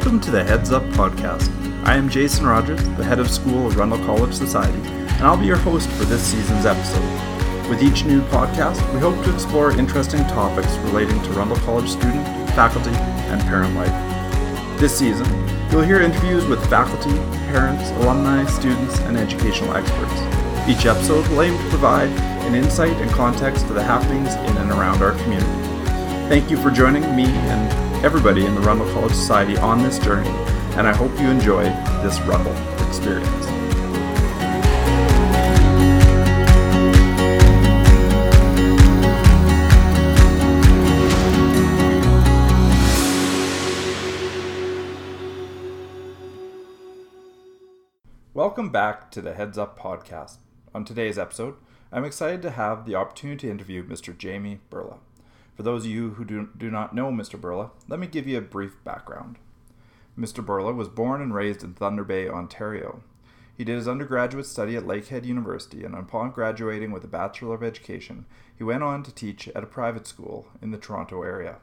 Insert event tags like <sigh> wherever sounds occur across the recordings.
Welcome to the Heads Up Podcast. I am Jason Rogers, the head of school of Rundle College Society, and I'll be your host for this season's episode. With each new podcast, we hope to explore interesting topics relating to Rundle College student, faculty, and parent life. This season, you'll hear interviews with faculty, parents, alumni, students, and educational experts. Each episode will aim to provide an insight and context to the happenings in and around our community. Thank you for joining me and everybody in the Rundle College Society on this journey, and I hope you enjoy this Rundle experience. Welcome back to the Heads Up podcast. On today's episode, I'm excited to have the opportunity to interview Mr. Jamie Burla. For those of you who do, do not know Mr. Burla, let me give you a brief background. Mr. Burla was born and raised in Thunder Bay, Ontario. He did his undergraduate study at Lakehead University, and upon graduating with a Bachelor of Education, he went on to teach at a private school in the Toronto area.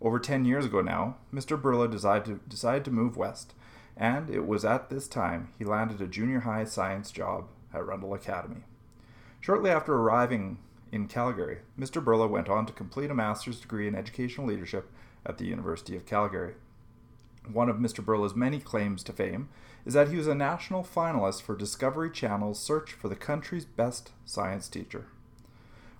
Over 10 years ago now, Mr. Burla decided to, decided to move west, and it was at this time he landed a junior high science job at Rundle Academy. Shortly after arriving in Calgary, Mr. Burla went on to complete a master's degree in educational leadership at the University of Calgary. One of Mr. Burla's many claims to fame is that he was a national finalist for Discovery Channel's search for the country's best science teacher.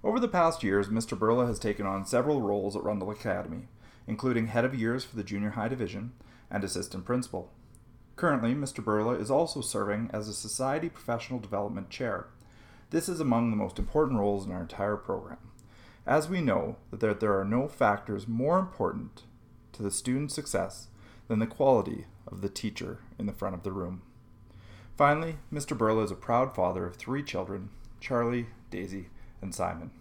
Over the past years, Mr. Burla has taken on several roles at Rundle Academy, including head of years for the junior high division and assistant principal. Currently, Mr. Burla is also serving as a Society Professional Development Chair. This is among the most important roles in our entire program, as we know that there are no factors more important to the student's success than the quality of the teacher in the front of the room. Finally, Mr. Burla is a proud father of three children Charlie, Daisy, and Simon.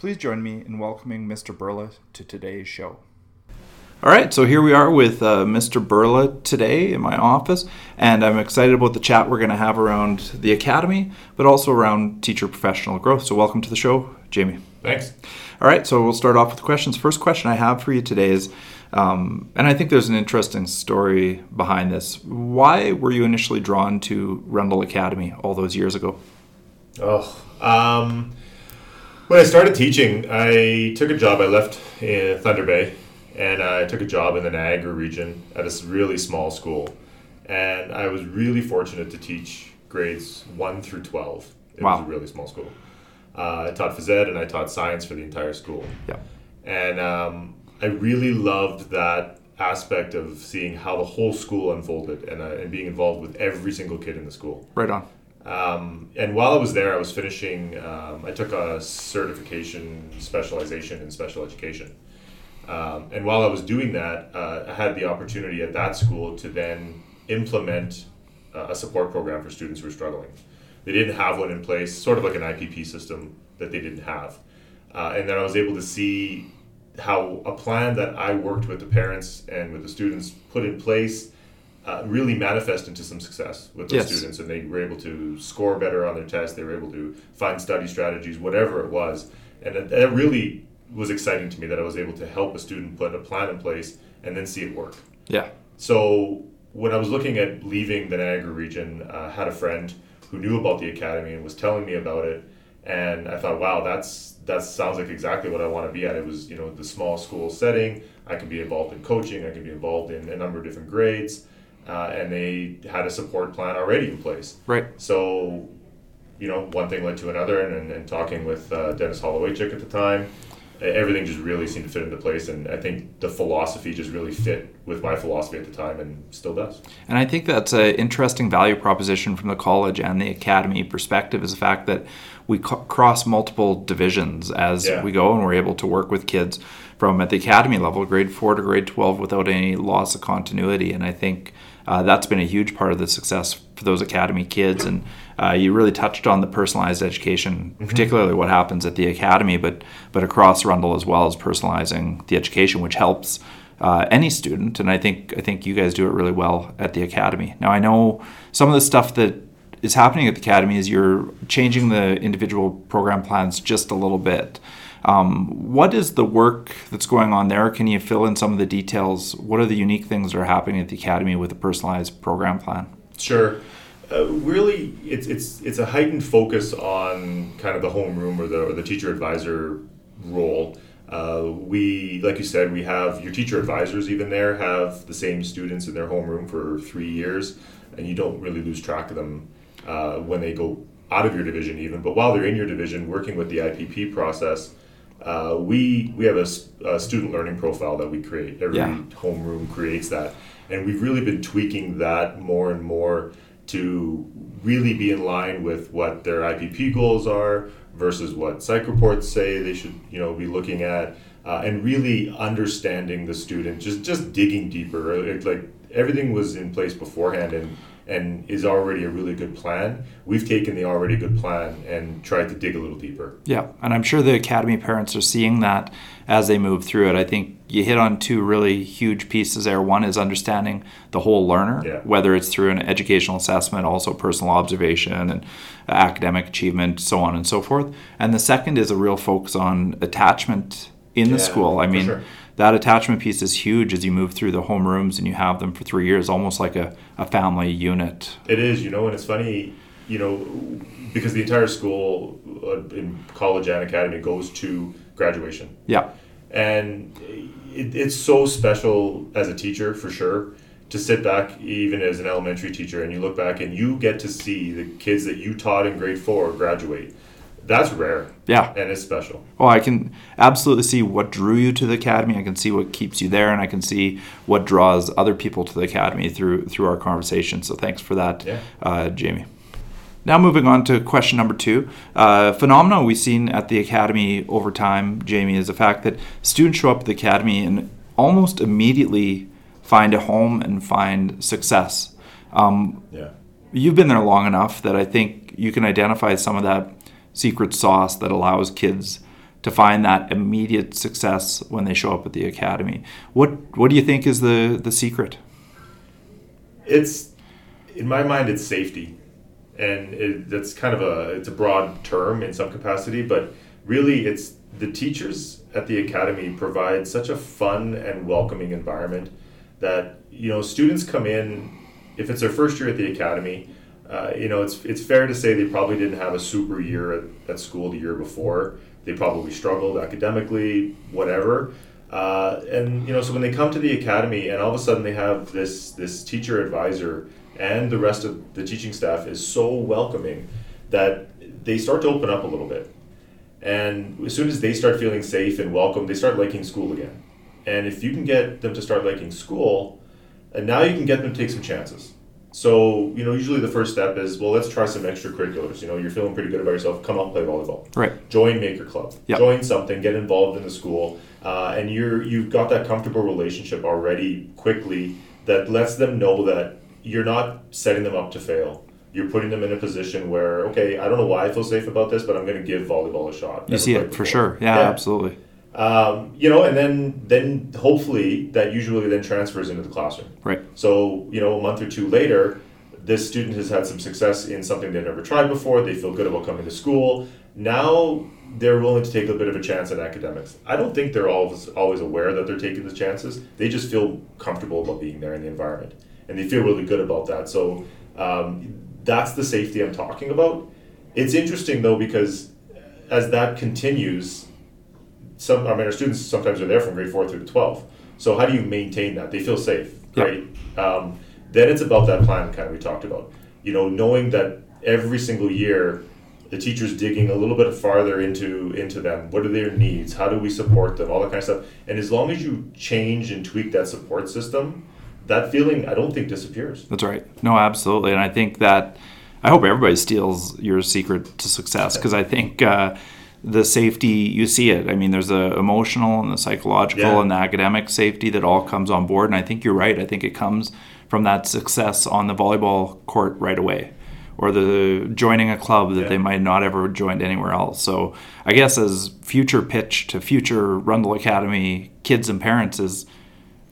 Please join me in welcoming Mr. Burla to today's show. All right, so here we are with uh, Mr. Burla today in my office, and I'm excited about the chat we're going to have around the academy, but also around teacher professional growth. So, welcome to the show, Jamie. Thanks. All right, so we'll start off with questions. First question I have for you today is, um, and I think there's an interesting story behind this. Why were you initially drawn to Rundle Academy all those years ago? Oh, um, when I started teaching, I took a job. I left in Thunder Bay, and I took a job in the Niagara region at a really small school, and I was really fortunate to teach grades one through twelve. It Wow. was a really small school. Uh, I taught phys ed and I taught science for the entire school. Yeah. and um, I really loved that aspect of seeing how the whole school unfolded and, uh, and being involved with every single kid in the school. Right on. Um, and while I was there, I was finishing. Um, I took a certification specialization in special education. Um, and while I was doing that, uh, I had the opportunity at that school to then implement uh, a support program for students who were struggling. They didn't have one in place, sort of like an IPP system that they didn't have. Uh, and then I was able to see how a plan that I worked with the parents and with the students put in place uh, really manifest into some success with those Yes. students, and they were able to score better on their tests. They were able to find study strategies, whatever it was, and that, that really was exciting to me that I was able to help a student put a plan in place and then see it work. Yeah. So when I was looking at leaving the Niagara region, uh, I had a friend who knew about the academy and was telling me about it, and I thought, wow, that's that sounds like exactly what I want to be at. It was you know the small school setting. I can be involved in coaching. I can be involved in a number of different grades, uh, and they had a support plan already in place. Right. So, you know, one thing led to another, and, and, and talking with uh, Dennis Hollowaychik at the time, everything just really seemed to fit into place, and I think the philosophy just really fit with my philosophy at the time, and still does. And I think that's an interesting value proposition from the college and the academy perspective is the fact that we co- cross multiple divisions as Yeah. we go and we're able to work with kids from at the academy level, grade four to grade 12, without any loss of continuity. And I think uh, that's been a huge part of the success for those academy kids. And uh, you really touched on the personalized education, particularly what happens at the academy, but but across Rundle as well as personalizing the education, which helps uh, any student. And I think I think you guys do it really well at the academy. Now I know some of the stuff that is happening at the academy is you're changing the individual program plans just a little bit. Um, what is the work that's going on there? Can you fill in some of the details? What are the unique things that are happening at the academy with a personalized program plan? Sure. Uh, really, it's it's it's a heightened focus on kind of the homeroom or the or the teacher advisor role. Uh, we, like you said, we have your teacher advisors even there have the same students in their homeroom for three years, and you don't really lose track of them uh, when they go out of your division even. But while they're in your division, working with the IPP process, uh, we we have a, a, student learning profile that we create. Every yeah. homeroom creates that, and we've really been tweaking that more and more to really be in line with what their IPP goals are versus what psych reports say they should you know be looking at, uh, and really understanding the student, just just digging deeper. It, like everything was in place beforehand, and and is already a really good plan. We've taken the already good plan and tried to dig a little deeper. Yeah, and I'm sure the academy parents are seeing that as they move through it. I think you hit on two really huge pieces there. One is understanding the whole learner, yeah. whether it's through an educational assessment, also personal observation and academic achievement, so on and so forth. And the second is a real focus on attachment in the school. I mean, sure that attachment piece is huge as you move through the homerooms and you have them for three years, almost like a, a family unit. It is, you know, and it's funny, you know, because the entire school uh, in college and academy goes to graduation. Yeah. And it, it's so special as a teacher, for sure, to sit back, even as an elementary teacher, and you look back and you get to see the kids that you taught in grade four graduate that's rare. Yeah. And it's special. Well, I can absolutely see what drew you to the academy. I can see what keeps you there, and I can see what draws other people to the academy through through our conversation. So thanks for that, yeah. uh, Jamie. Now moving on to question number two. Uh, phenomenon we've seen at the academy over time, Jamie, is the fact that students show up at the academy and almost immediately find a home and find success. Um, yeah. You've been there long enough that I think you can identify some of that secret sauce that allows kids to find that immediate success when they show up at the academy. What what do you think is the the secret? It's in my mind it's safety. And it, that's kind of a it's a broad term in some capacity, but really it's the teachers at the academy provide such a fun and welcoming environment that you know students come in if it's their first year at the academy uh, you know, it's it's fair to say they probably didn't have a super year at, at school the year before. They probably struggled academically, whatever. Uh, and you know, so when they come to the academy, and all of a sudden they have this this teacher advisor, and the rest of the teaching staff is so welcoming that they start to open up a little bit. And as soon as they start feeling safe and welcome, they start liking school again. And if you can get them to start liking school, and now you can get them to take some chances so, you know, usually the first step is, well, let's try some extracurriculars. You know, you're feeling pretty good about yourself. Come out and play volleyball. Right. Join Maker Club. Yep. Join something. Get involved in the school, uh, and you're you've got that comfortable relationship already quickly that lets them know that you're not setting them up to fail. You're putting them in a position where, okay, I don't know why I feel safe about this, but I'm going to give volleyball a shot. You Never see it for sure. Yeah, yeah. absolutely. Um, you know, and then then hopefully that usually then transfers into the classroom. Right. So you know, a month or two later, this student has had some success in something they've never tried before. They feel good about coming to school. Now they're willing to take a bit of a chance at academics. I don't think they're always always aware that they're taking the chances. They just feel comfortable about being there in the environment, and they feel really good about that. So um, that's the safety I'm talking about. It's interesting though because as that continues some I mean our students sometimes are there from grade four through to twelve. So how do you maintain that? They feel safe, right? Um, then it's about that plan kind of we talked about. You know, knowing that every single year the teacher's digging a little bit farther into into them. What are their needs? How do we support them? All that kind of stuff. And as long as you change and tweak that support system, that feeling I don't think disappears. That's right. No, absolutely. And I think that I hope everybody steals your secret to success because I think. Uh, the safety you see it i mean there's the emotional and the psychological yeah. and the academic safety that all comes on board and i think you're right i think it comes from that success on the volleyball court right away or the joining a club that yeah. they might not ever joined anywhere else so i guess as future pitch to future rundle academy kids and parents is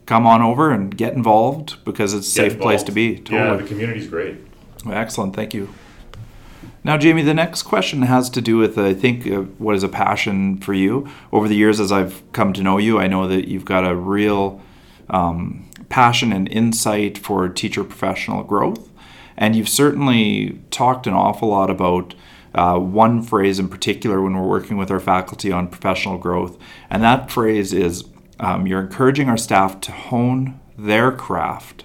come on over and get involved because it's a safe involved. place to be totally. yeah the community's great excellent thank you Now, Jamie, the next question has to do with, I think, uh, what is a passion for you. Over the years, as I've come to know you, I know that you've got a real um, passion and insight for teacher professional growth. And you've certainly talked an awful lot about uh, one phrase in particular when we're working with our faculty on professional growth. And that phrase is um, you're encouraging our staff to hone their craft.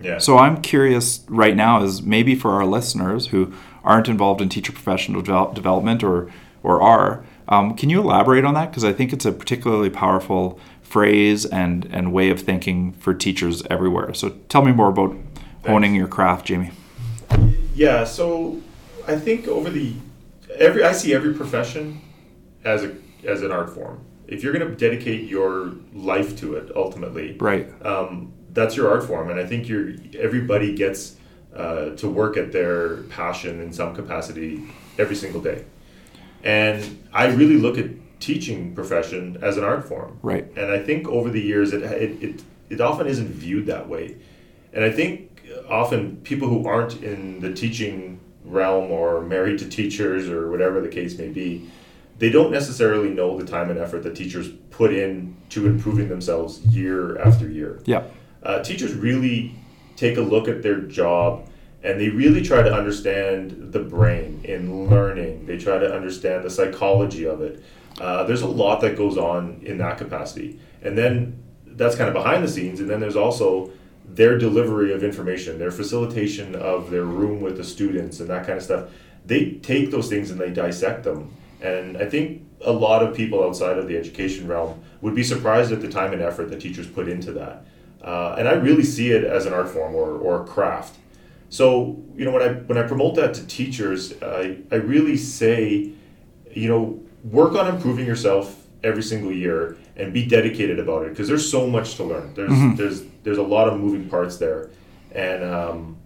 Yeah. So I'm curious right now, is maybe for our listeners who aren't involved in teacher professional develop, development or or are, um, can you elaborate on that? Because I think it's a particularly powerful phrase and and way of thinking for teachers everywhere. So tell me more about honing your craft, Jamie. Yeah, so I think over the every I see every profession as a as an art form. If you're going to dedicate your life to it, ultimately, Right. um, that's your art form, and I think you're everybody gets uh, to work at their passion in some capacity every single day. And I really look at teaching profession as an art form. Right. And I think over the years, it, it, it, it often isn't viewed that way. And I think often people who aren't in the teaching realm or married to teachers or whatever the case may be, they don't necessarily know the time and effort that teachers put in to improving themselves year after year. Yeah. Uh, teachers really take a look at their job and they really try to understand the brain in learning. They try to understand the psychology of it. Uh, there's a lot that goes on in that capacity. And then that's kind of behind the scenes. And then there's also their delivery of information, their facilitation of their room with the students, and that kind of stuff. They take those things and they dissect them. And I think a lot of people outside of the education realm would be surprised at the time and effort that teachers put into that. Uh, and I really see it as an art form or, or a craft. So you know when I when I promote that to teachers, I, I really say, you know, work on improving yourself every single year and be dedicated about it because there's so much to learn. There's there's there's a lot of moving parts there, and um,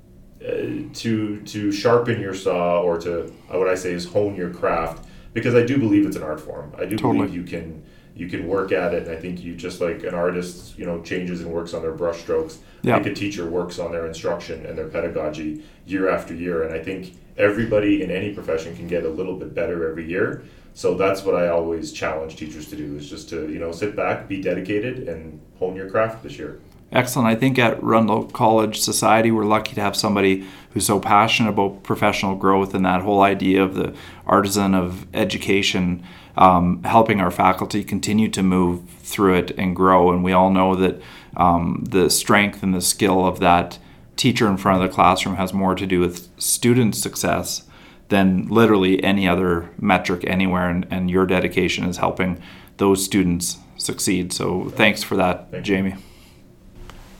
uh, to to sharpen your saw or to uh, what I say is hone your craft because I do believe it's an art form. I do Totally. believe you can you can work at it, and I think you just like an artist, you know, changes and works on their brushstrokes. Yeah. I think a teacher works on their instruction and their pedagogy year after year, and I think everybody in any profession can get a little bit better every year. So that's what I always challenge teachers to do is just to you know sit back, be dedicated, and hone your craft this year. Excellent. I think at Rundle College Society, we're lucky to have somebody who's so passionate about professional growth and that whole idea of the artisan of education, um, helping our faculty continue to move through it and grow. And we all know that um, the strength and the skill of that teacher in front of the classroom has more to do with student success than literally any other metric anywhere. And, and your dedication is helping those students succeed. So thanks for that, Thank. Jamie.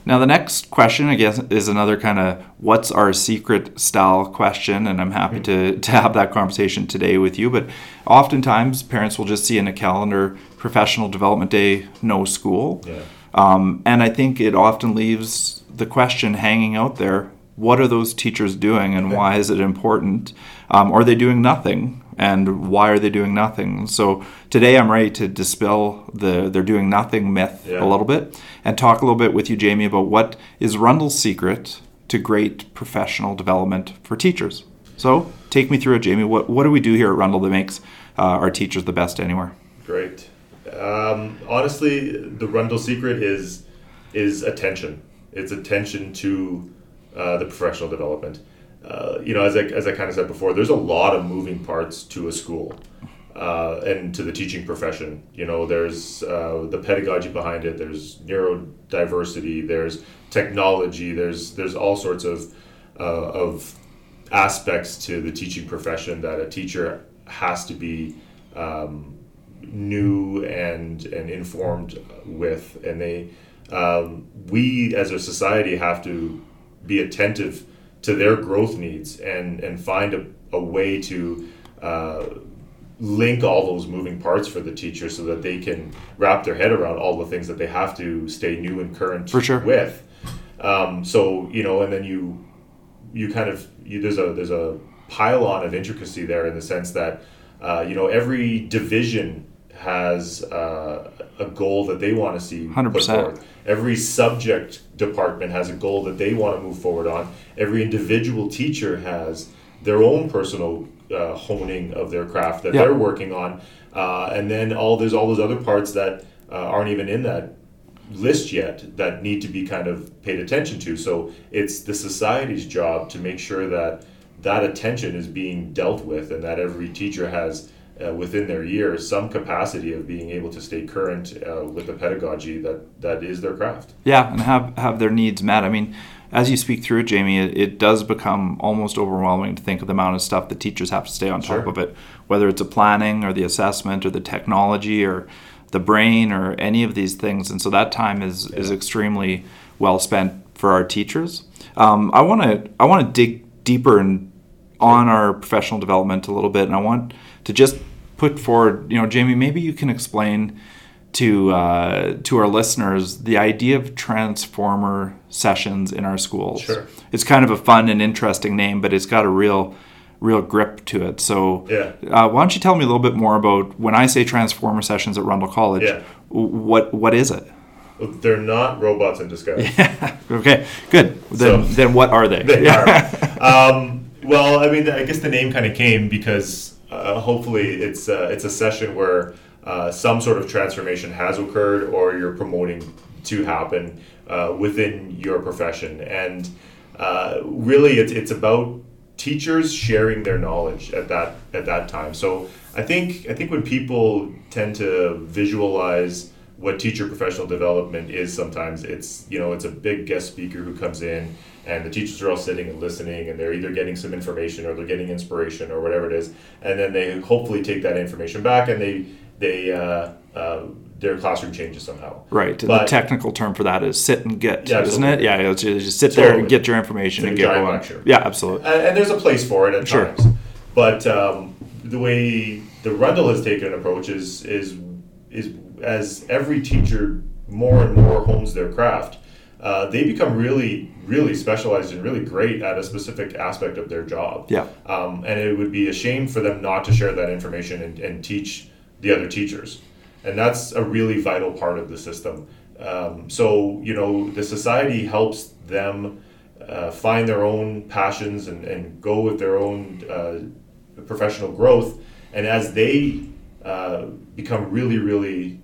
Now, the next question, I guess, is another kind of what's our secret style question, and I'm happy to, to have that conversation today with you. But oftentimes, parents will just see in a calendar professional development day, no school. Yeah. Um, and I think it often leaves the question hanging out there what are those teachers doing and why is it important? Um, are they doing nothing? And why are they doing nothing? So today I'm ready to dispel the they're doing nothing myth Yeah. a little bit and talk a little bit with you, Jamie, about what is Rundle's secret to great professional development for teachers. So take me through it, Jamie. What, what do we do here at Rundle that makes uh, our teachers the best anywhere? Great. Um, honestly, the Rundle secret is is attention. It's attention to uh, the professional development. Uh, you know, as I, as I kind of said before, there's a lot of moving parts to a school uh, and to the teaching profession. You know, there's uh, the pedagogy behind it. There's neurodiversity. There's technology. There's there's all sorts of uh, of aspects to the teaching profession that a teacher has to be um, new and and informed with, and they um, we as a society have to be attentive to their growth needs and and find a, a way to uh, link all those moving parts for the teacher so that they can wrap their head around all the things that they have to stay new and current For sure. with. Um, so you know, and then you you kind of you, there's a there's a pylon of intricacy there in the sense that uh, you know every division has uh, a goal that they want to see put 100%. forward. Every subject department has a goal that they want to move forward on. Every individual teacher has their own personal uh, honing of their craft that Yeah. they're working on, uh, and then all there's all those other parts that uh, aren't even in that list yet that need to be kind of paid attention to. So it's the society's job to make sure that that attention is being dealt with, and that every teacher has. Uh, within their year, some capacity of being able to stay current uh, with the pedagogy that, that is their craft. Yeah, and have have their needs met. I mean, as you speak through it, Jamie, it, it does become almost overwhelming to think of the amount of stuff that teachers have to stay on top of it, whether it's a planning or the assessment or the technology or the brain or any of these things. And so that time is is extremely well spent for our teachers. Um, I want to I want to dig deeper and on our professional development a little bit, and I want to just put forward, you know, Jamie, maybe you can explain to uh, to our listeners the idea of transformer sessions in our schools. Sure. It's kind of a fun and interesting name, but it's got a real real grip to it. So, Yeah. uh, why don't you tell me a little bit more about when I say transformer sessions at Rundle College? Yeah. What what is it? They're not robots in disguise. Yeah. <laughs> okay, good. Then So- then what are they? <laughs> They are. <laughs> Um, well, I mean, I guess the name kind of came because uh, hopefully it's uh, it's a session where uh, some sort of transformation has occurred or you're promoting to happen uh, within your profession, and uh, really it's it's about teachers sharing their knowledge at that at that time. So I think I think when people tend to visualize what teacher professional development is sometimes it's you know it's a big guest speaker who comes in and the teachers are all sitting and listening and they're either getting some information or they're getting inspiration or whatever it is and then they hopefully take that information back and they they uh, uh, their classroom changes somehow Right. and the technical term for that is sit and get, Yeah, isn't it? Yeah, it's just, just sit there and get your information and get going. lecture. Yeah, absolutely. and, and there's a place for it at Sure. times. But um, the way the Rundle has taken an approach is is is as every teacher more and more hones their craft, uh, they become really really specialized and really great at a specific aspect of their job. Yeah. Um, and it would be a shame for them not to share that information and, and teach the other teachers. And that's a really vital part of the system. Um, so, you know, the society helps them uh, find their own passions and, and go with their own uh, professional growth. And as they uh, become really, really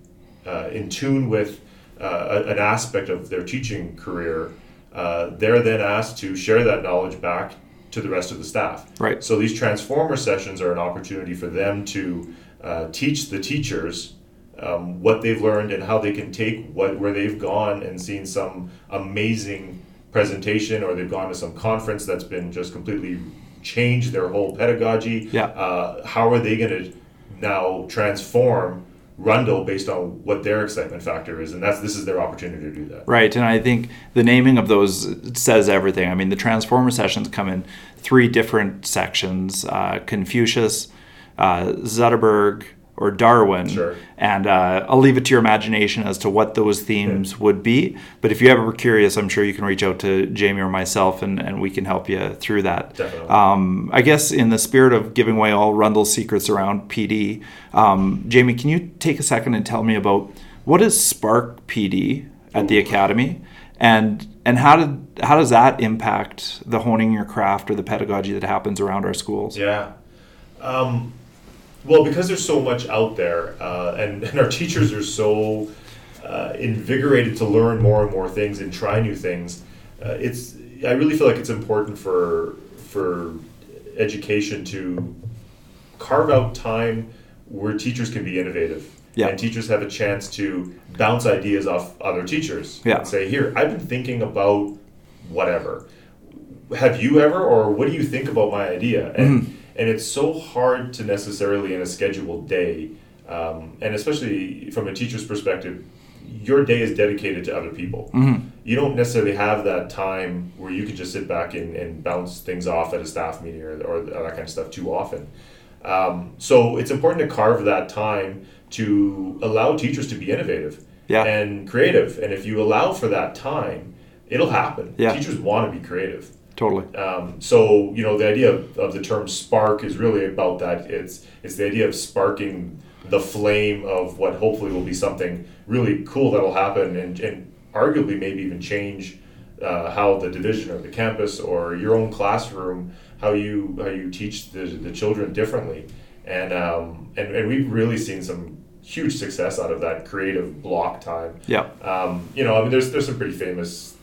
uh, in tune with uh, an aspect of their teaching career, uh, they're then asked to share that knowledge back to the rest of the staff. Right. So these transformer sessions are an opportunity for them to uh, teach the teachers um, what they've learned and how they can take what where they've gone and seen some amazing presentation or they've gone to some conference that's been just completely changed their whole pedagogy. Yeah. Uh, how are they going to now transform Rundle based on what their excitement factor is, and that's this is their opportunity to do that. Right, and I think the naming of those says everything. I mean, the Transformer sessions come in three different sections: uh, Confucius, uh, Zetterberg, or Darwin. Sure. And uh, I'll leave it to your imagination as to what those themes would be. But if you ever were curious, I'm sure you can reach out to Jamie or myself, and, and we can help you through that. Definitely. Um, I guess in the spirit of giving away all Rundle's secrets around PD, um, Jamie, can you take a second and tell me about what is Spark PD at the Academy, and and how did how does that impact the honing your craft or the pedagogy that happens around our schools? Yeah. Um, well, because there's so much out there, uh, and, and our teachers are so uh, invigorated to learn more and more things and try new things, uh, it's I really feel like it's important for for education to carve out time where teachers can be innovative. Yeah. And teachers have a chance to bounce ideas off other teachers. Yeah. And say, here, I've been thinking about whatever have you ever or what do you think about my idea and and it's so hard to necessarily in a scheduled day um, and especially from a teacher's perspective your day is dedicated to other people. You don't necessarily have that time where you can just sit back and, and bounce things off at a staff meeting or, or that kind of stuff too often. Um, so it's important to carve that time to allow teachers to be innovative Yeah. and creative. And if you allow for that time it'll happen. Yeah. teachers want to be creative Totally. um, so you know the idea of, of the term spark is really about that. It's it's the idea of sparking the flame of what hopefully will be something really cool that'll happen and, and arguably maybe even change uh, how the division or the campus or your own classroom, how you how you teach the, the children differently, and um, and and we've really seen some huge success out of that creative block time. Yeah. Um, you know, I mean, there's there's some pretty famous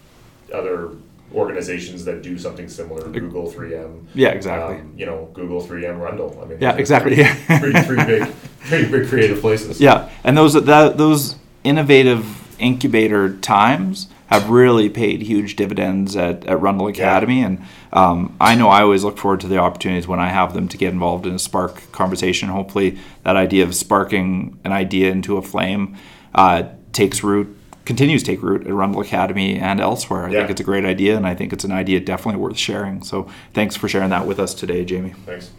other organizations that do something similar. Google 3M. Yeah, exactly. Um, you know, Google 3M Rundle. I mean, Yeah, exactly. Pretty, pretty, pretty big, <laughs> pretty big creative places. Yeah, and those that those innovative incubator times have really paid huge dividends at, at Rundle Academy, and um, I know I always look forward to the opportunities when I have them to get involved in a spark conversation. Hopefully, that idea of sparking an idea into a flame uh, takes root, continues to take root at Rundle Academy and elsewhere. I Yeah. think it's a great idea, and I think it's an idea definitely worth sharing. So, thanks for sharing that with us today, Jamie. Thanks.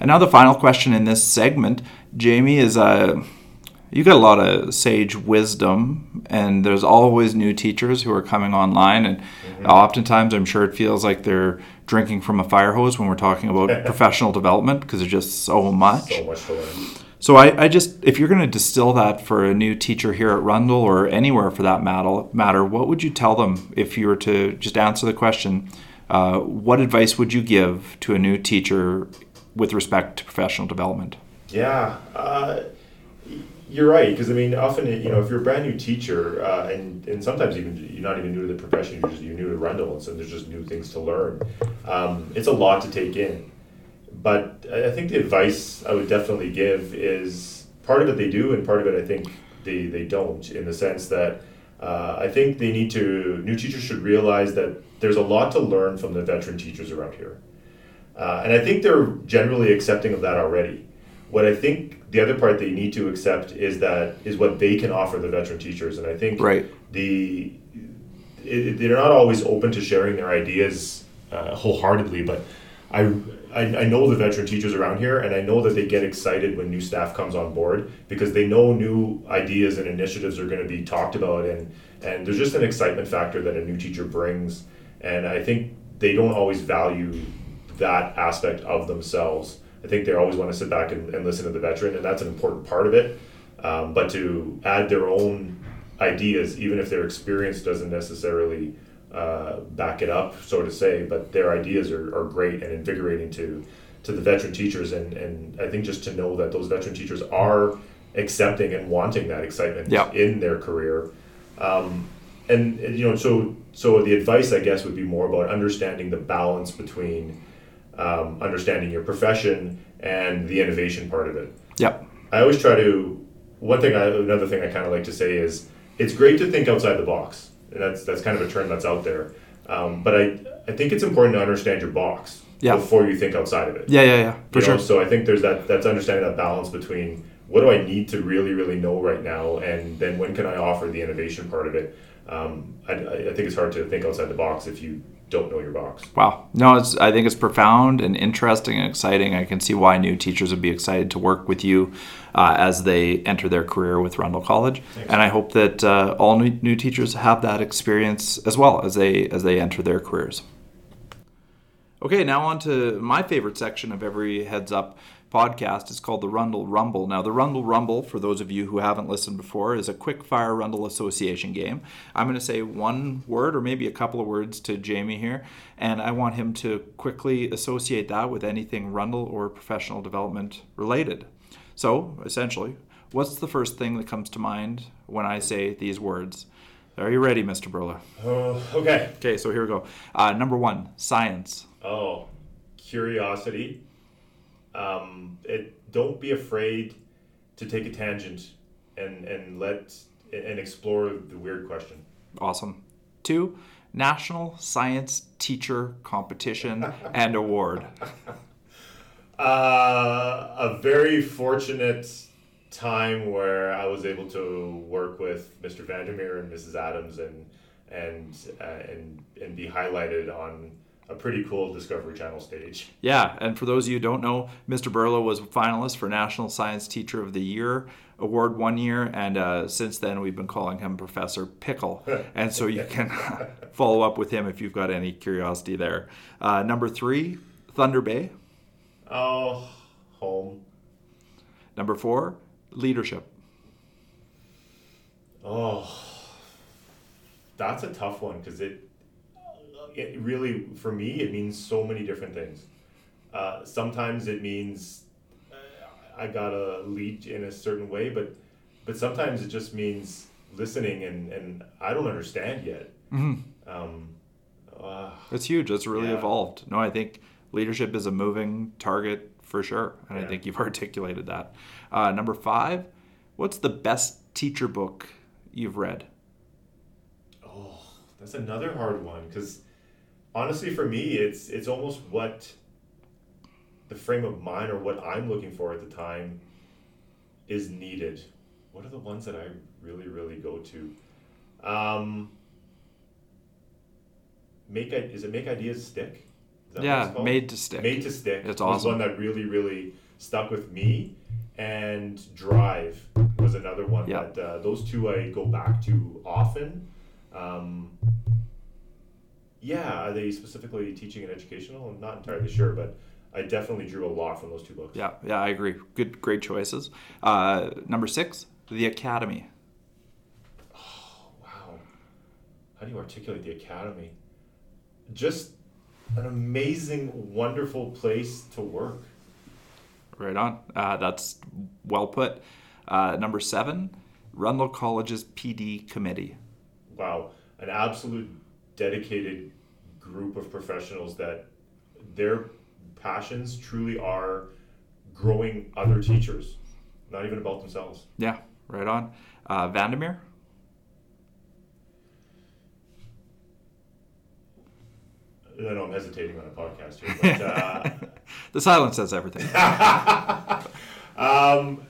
And now the final question in this segment, Jamie, is uh, you got a lot of sage wisdom, and there's always new teachers who are coming online, and oftentimes I'm sure it feels like they're drinking from a fire hose when we're talking about <laughs> professional development because there's just so much. So much to learn. So I, I just, if you're going to distill that for a new teacher here at Rundle or anywhere for that matter, what would you tell them if you were to just answer the question? Uh, what advice would you give to a new teacher with respect to professional development? Yeah, uh, you're right. Because I mean, often you know, if you're a brand new teacher, uh, and and sometimes even you're not even new to the profession, you're just you're new to Rundle, and so there's just new things to learn. Um, it's a lot to take in. But I think the advice I would definitely give is part of it they do, and part of it I think they they don't. In the sense that uh, I think they need to new teachers should realize that there's a lot to learn from the veteran teachers around here. Uh, and I think they're generally accepting of that already. What I think the other part they need to accept is that is what they can offer the veteran teachers, and I think Right. the it, they're not always open to sharing their ideas uh, wholeheartedly. But I, I I know the veteran teachers around here, and I know that they get excited when new staff comes on board because they know new ideas and initiatives are going to be talked about, and and there's just an excitement factor that a new teacher brings, and I think they don't always value that aspect of themselves. I think they always want to sit back and, and listen to the veteran, and that's an important part of it. Um, but to add their own ideas, even if their experience doesn't necessarily uh, back it up, so to say, but their ideas are, are great and invigorating to to the veteran teachers, and, and I think just to know that those veteran teachers are accepting and wanting that excitement in their career. Um, and, and, you know, so so the advice I guess would be more about understanding the balance between um, understanding your profession and the innovation part of it. Yep. I always try to. One thing, I, another thing I kind of like to say is, it's great to think outside the box, and that's that's kind of a term that's out there. Um, but I I think it's important to understand your box Yeah. before you think outside of it. Yeah, yeah, yeah, for You know, sure. So I think there's that that's understanding that balance between what do I need to really really know right now, and then when can I offer the innovation part of it. Um, I I think it's hard to think outside the box if you don't know your box. Wow. No, it's. I think it's profound and interesting and exciting. I can see why new teachers would be excited to work with you uh, as they enter their career with Rundle College. And I hope that uh, all new, new teachers have that experience as well as they as they enter their careers. Okay, now on to my favorite section of every Heads Up podcast. It's called the Rundle Rumble. Now, the Rundle Rumble, for those of you who haven't listened before, is a quick fire Rundle Association game. I'm going to say one word or maybe a couple of words to Jamie here, and I want him to quickly associate that with anything Rundle or professional development related. So, essentially, what's the first thing that comes to mind when I say these words? Are you ready, Mr. Burla? Oh, okay. Okay, so here we go. Uh, number one, science. Oh, curiosity. Um, it, don't be afraid to take a tangent and, and let and explore the weird question. Awesome. Two, National Science Teacher Competition <laughs> and Award. Uh, a very fortunate time where I was able to work with Mr. Vandermeer and Mrs. Adams and and uh, and and be highlighted on a pretty cool Discovery Channel stage. Yeah, and for those of you who don't know, Mr. Burla was a finalist for National Science Teacher of the Year award one year, and uh, since then we've been calling him Professor Pickle. <laughs> and so you can <laughs> follow up with him if you've got any curiosity there. Uh, number three, Thunder Bay. Oh, home. Number four, leadership. Oh, that's a tough one because it it really for me it means so many different things. Uh, sometimes it means uh, I gotta lead in a certain way, but but sometimes it just means listening and and I don't understand yet. Mm-hmm. Um, uh, It's huge. It's really Yeah. evolved. No, I think leadership is a moving target for sure, and I think you've <laughs> articulated that. Uh, number five, what's the best teacher book you've read? Oh, that's another hard one because honestly, for me, it's it's almost what the frame of mind or what I'm looking for at the time is needed. What are the ones that I really, really go to? Um, make is it make ideas stick? Is that what yeah, made to stick. Made to Stick It's awesome. one that really, really stuck with me. And Drive was another one Yeah. that uh, those two I go back to often. Um, yeah, are they specifically teaching and educational? I'm not entirely sure, but I definitely drew a lot from those two books. yeah, yeah, I agree. Good, great choices. Uh, number six, The Academy. Wow. How do you articulate the academy? Just an amazing, wonderful place to work. Right on. Uh, that's well put. Uh, number seven, Rundle College's PD committee. wow, an absolute dedicated group of professionals that their passions truly are growing other teachers, not even about themselves. Yeah, right on. Uh, Vandermeer. I know I'm hesitating on a podcast here, but uh, <laughs> the silence says everything. <laughs> um,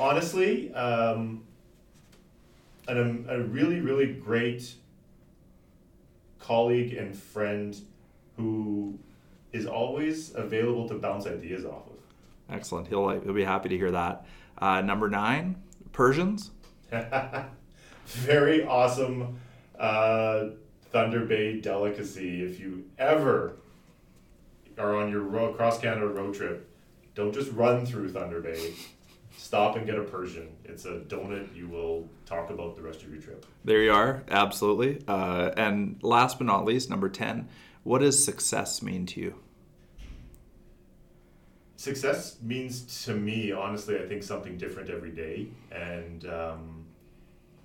honestly, um, an, a really, really great colleague and friend who is always available to bounce ideas off of. Excellent. He'll he'll be happy to hear that. Uh, number nine, Persians. <laughs> <laughs> Very awesome uh, Thunder Bay delicacy. If you ever are on your cross Canada road trip, don't just run through Thunder Bay. Stop and get a Persian. It's a donut you will talk about the rest of your trip. There you are. Absolutely. Uh, and last but not least, number ten. What does success mean to you? Success means to me, honestly, I think something different every day. And um,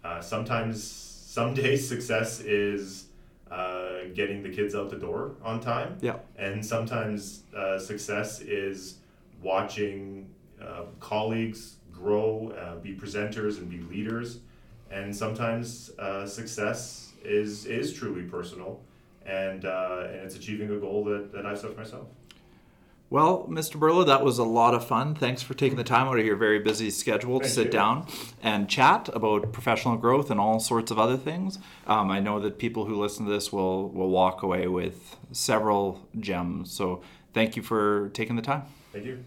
uh, sometimes, some <laughs> days, success is uh, getting the kids out the door on time. Yeah. And sometimes uh, success is watching uh, colleagues grow, uh, be presenters, and be leaders. And sometimes uh, success is is truly personal, and uh, and it's achieving a goal that, that I've set for myself. Well, Mr. Burla, that was a lot of fun. Thanks for taking the time out of your very busy schedule to Thank sit you. down and chat about professional growth and all sorts of other things. Um, I know that people who listen to this will will walk away with several gems. So, thank you for taking the time. Thank you.